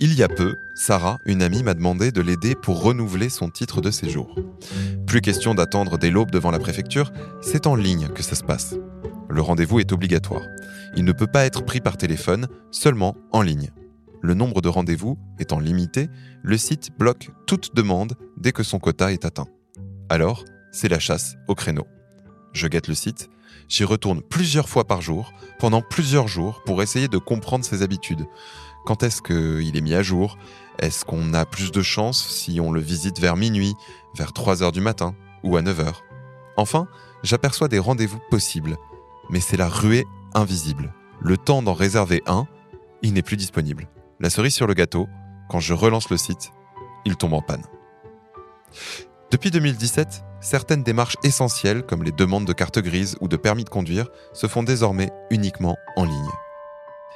Il y a peu, Sarah, une amie, m'a demandé de l'aider pour renouveler son titre de séjour. Plus question d'attendre dès l'aube devant la préfecture, c'est en ligne que ça se passe. Le rendez-vous est obligatoire. Il ne peut pas être pris par téléphone, seulement en ligne. Le nombre de rendez-vous étant limité, le site bloque toute demande dès que son quota est atteint. Alors, c'est la chasse au créneau. Je guette le site, j'y retourne plusieurs fois par jour, pendant plusieurs jours, pour essayer de comprendre ses habitudes. Quand est-ce qu'il est mis à jour? Est-ce qu'on a plus de chance si on le visite vers minuit, vers 3 heures du matin ou à 9 heures? Enfin, j'aperçois des rendez-vous possibles, mais c'est la ruée invisible. Le temps d'en réserver un, il n'est plus disponible. La cerise sur le gâteau, quand je relance le site, il tombe en panne. Depuis 2017, certaines démarches essentielles comme les demandes de carte grise ou de permis de conduire se font désormais uniquement en ligne.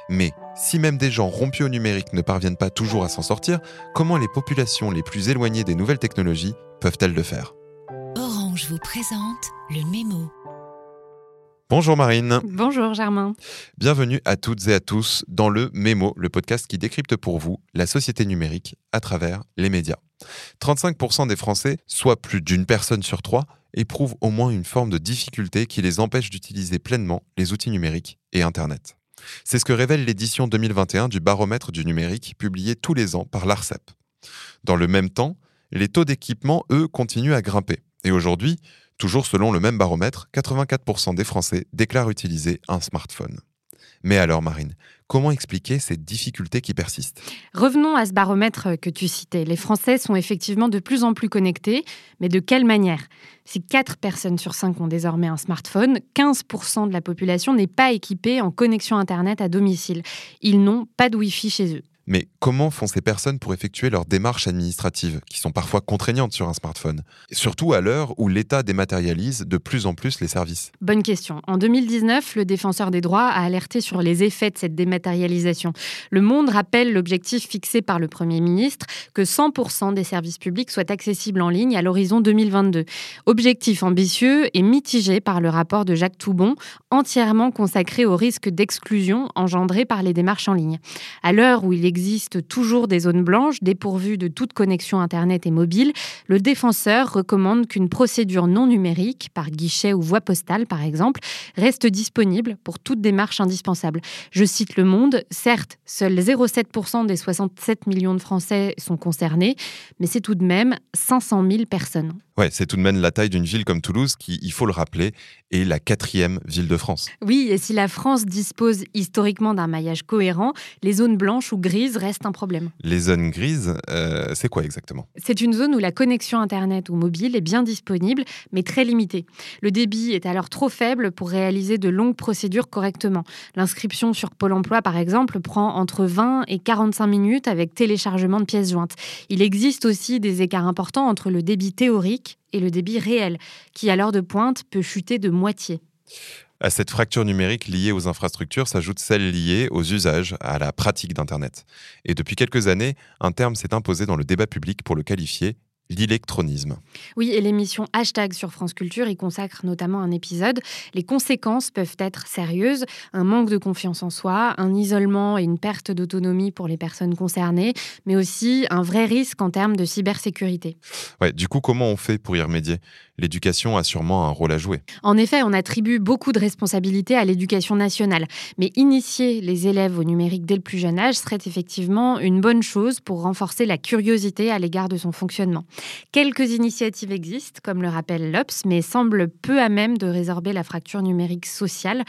Mais si même des gens rompus au numérique ne parviennent pas toujours à s'en sortir, comment les populations les plus éloignées des nouvelles technologies peuvent-elles le faire? Orange vous présente le mémo. Bonjour Marine. Bonjour Germain. Bienvenue à toutes et à tous dans le Mémo, le podcast qui décrypte pour vous la société numérique à travers les médias. 35% des Français, soit plus d'une personne sur trois, éprouvent au moins une forme de difficulté qui les empêche d'utiliser pleinement les outils numériques et Internet. C'est ce que révèle l'édition 2021 du baromètre du numérique publié tous les ans par l'ARCEP. Dans le même temps, les taux d'équipement, eux, continuent à grimper. Et aujourd'hui, Toujours selon le même baromètre, 84% des Français déclarent utiliser un smartphone. Mais alors, Marine, comment expliquer ces difficultés qui persistent Revenons à ce baromètre que tu citais. Les Français sont effectivement de plus en plus connectés, mais de quelle manière? Si 4 personnes sur 5 ont désormais un smartphone, 15% de la population n'est pas équipée en connexion Internet à domicile. Ils n'ont pas de Wi-Fi chez eux. Mais comment font ces personnes pour effectuer leurs démarches administratives, qui sont parfois contraignantes sur un smartphone Surtout à l'heure où l'État dématérialise de plus en plus les services? Bonne question. En 2019, le défenseur des droits a alerté sur les effets de cette dématérialisation. Le Monde rappelle l'objectif fixé par le Premier ministre que 100% des services publics soient accessibles en ligne à l'horizon 2022. Objectif ambitieux et mitigé par le rapport de Jacques Toubon, entièrement consacré au risque d'exclusion engendré par les démarches en ligne. À l'heure où il existe toujours des zones blanches dépourvues de toute connexion Internet et mobile, le défenseur recommande qu'une procédure non numérique, par guichet ou voie postale par exemple, reste disponible pour toute démarche indispensable. Je cite Le Monde, certes, seuls 0,7% des 67 millions de Français sont concernés, mais c'est tout de même 500 000 personnes. Ouais, c'est tout de même la taille d'une ville comme Toulouse qui, il faut le rappeler, est la quatrième ville de France. Oui, et si la France dispose historiquement d'un maillage cohérent, les zones blanches ou grises restent un problème. Les zones grises, euh, c'est quoi exactement? C'est une zone où la connexion Internet ou mobile est bien disponible, mais très limitée. Le débit est alors trop faible pour réaliser de longues procédures correctement. L'inscription sur Pôle Emploi, par exemple, prend entre 20 et 45 minutes avec téléchargement de pièces jointes. Il existe aussi des écarts importants entre le débit théorique et le débit réel, qui à l'heure de pointe peut chuter de moitié. À cette fracture numérique liée aux infrastructures s'ajoute celle liée aux usages, à la pratique d'Internet. Et depuis quelques années, un terme s'est imposé dans le débat public pour le qualifier l'électronisme. Oui, et l'émission Hashtag sur France Culture y consacre notamment un épisode. Les conséquences peuvent être sérieuses, un manque de confiance en soi, un isolement et une perte d'autonomie pour les personnes concernées, mais aussi un vrai risque en termes de cybersécurité. Ouais, du coup, comment on fait pour y remédier? L'éducation a sûrement un rôle à jouer. En effet, on attribue beaucoup de responsabilités à l'éducation nationale, mais initier les élèves au numérique dès le plus jeune âge serait effectivement une bonne chose pour renforcer la curiosité à l'égard de son fonctionnement. Quelques initiatives existent, comme le rappelle l'OPS, mais semblent peu à même de résorber la fracture numérique sociale.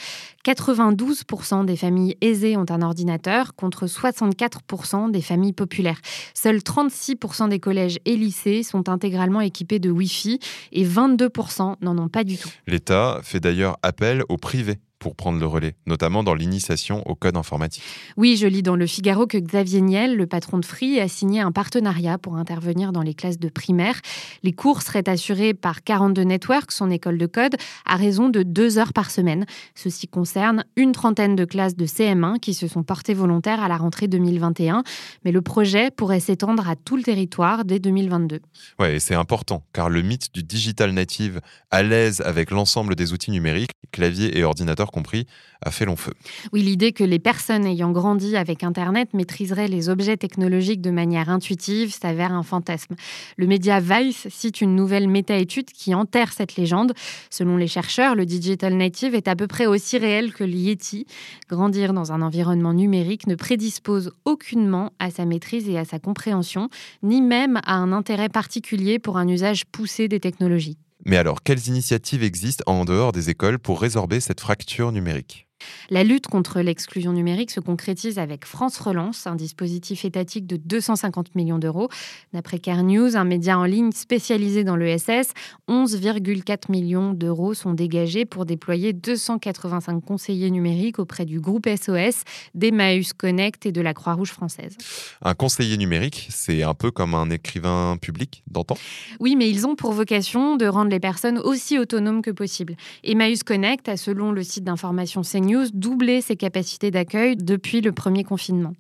92% des familles aisées ont un ordinateur contre 64% des familles populaires. Seuls 36% des collèges et lycées sont intégralement équipés de Wi-Fi et 22% n'en ont pas du tout. L'État fait d'ailleurs appel au privé pour prendre le relais, notamment dans l'initiation au code informatique. Oui, je lis dans le Figaro que Xavier Niel, le patron de Free, a signé un partenariat pour intervenir dans les classes de primaire. Les cours seraient assurés par 42 Networks, son école de code, à raison de deux heures par semaine. Ceci concerne une trentaine de classes de CM1 qui se sont portées volontaires à la rentrée 2021, mais le projet pourrait s'étendre à tout le territoire dès 2022. Ouais, et c'est important, car le mythe du digital native à l'aise avec l'ensemble des outils numériques, clavier et ordinateur compris, a fait long feu. Oui, l'idée que les personnes ayant grandi avec Internet maîtriseraient les objets technologiques de manière intuitive s'avère un fantasme. Le média Vice cite une nouvelle méta-étude qui enterre cette légende. Selon les chercheurs, le digital native est à peu près aussi réel que le Yeti. Grandir dans un environnement numérique ne prédispose aucunement à sa maîtrise et à sa compréhension, ni même à un intérêt particulier pour un usage poussé des technologies. Mais alors, quelles initiatives existent en dehors des écoles pour résorber cette fracture numérique? La lutte contre l'exclusion numérique se concrétise avec France Relance, un dispositif étatique de 250 millions d'euros. D'après Care News, un média en ligne spécialisé dans l'ESS, 11,4 millions d'euros sont dégagés pour déployer 285 conseillers numériques auprès du groupe SOS, d'Emmaüs Connect et de la Croix-Rouge française. Un conseiller numérique, c'est un peu comme un écrivain public d'antan? Oui, mais ils ont pour vocation de rendre les personnes aussi autonomes que possible. Emmaüs Connect a, selon le site d'information CNews, doubler ses capacités d'accueil depuis le premier confinement.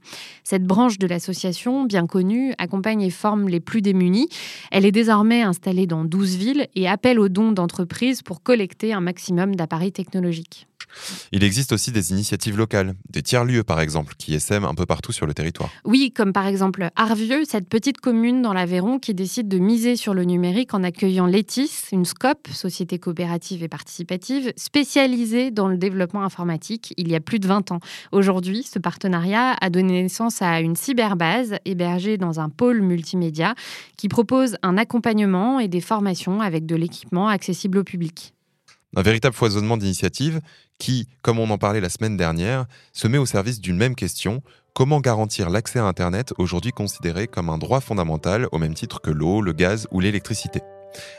Cette branche de l'association, bien connue, accompagne et forme les plus démunis. Elle est désormais installée dans 12 villes et appelle aux dons d'entreprises pour collecter un maximum d'appareils technologiques. Il existe aussi des initiatives locales, des tiers-lieux par exemple, qui essaiment un peu partout sur le territoire. Oui, comme par exemple Arvieux, cette petite commune dans l'Aveyron qui décide de miser sur le numérique en accueillant Letis, une SCOP, société coopérative et participative, spécialisée dans le développement informatique il y a plus de 20 ans. Aujourd'hui, ce partenariat a donné naissance à une cyberbase hébergée dans un pôle multimédia qui propose un accompagnement et des formations avec de l'équipement accessible au public. Un véritable foisonnement d'initiatives qui, comme on en parlait la semaine dernière, se met au service d'une même question, comment garantir l'accès à Internet aujourd'hui considéré comme un droit fondamental au même titre que l'eau, le gaz ou l'électricité?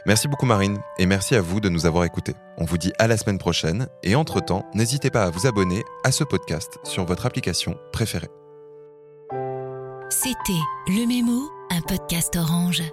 Merci beaucoup Marine et merci à vous de nous avoir écoutés. On vous dit à la semaine prochaine et entre-temps, n'hésitez pas à vous abonner à ce podcast sur votre application préférée. C'était Le Mémo, un podcast orange.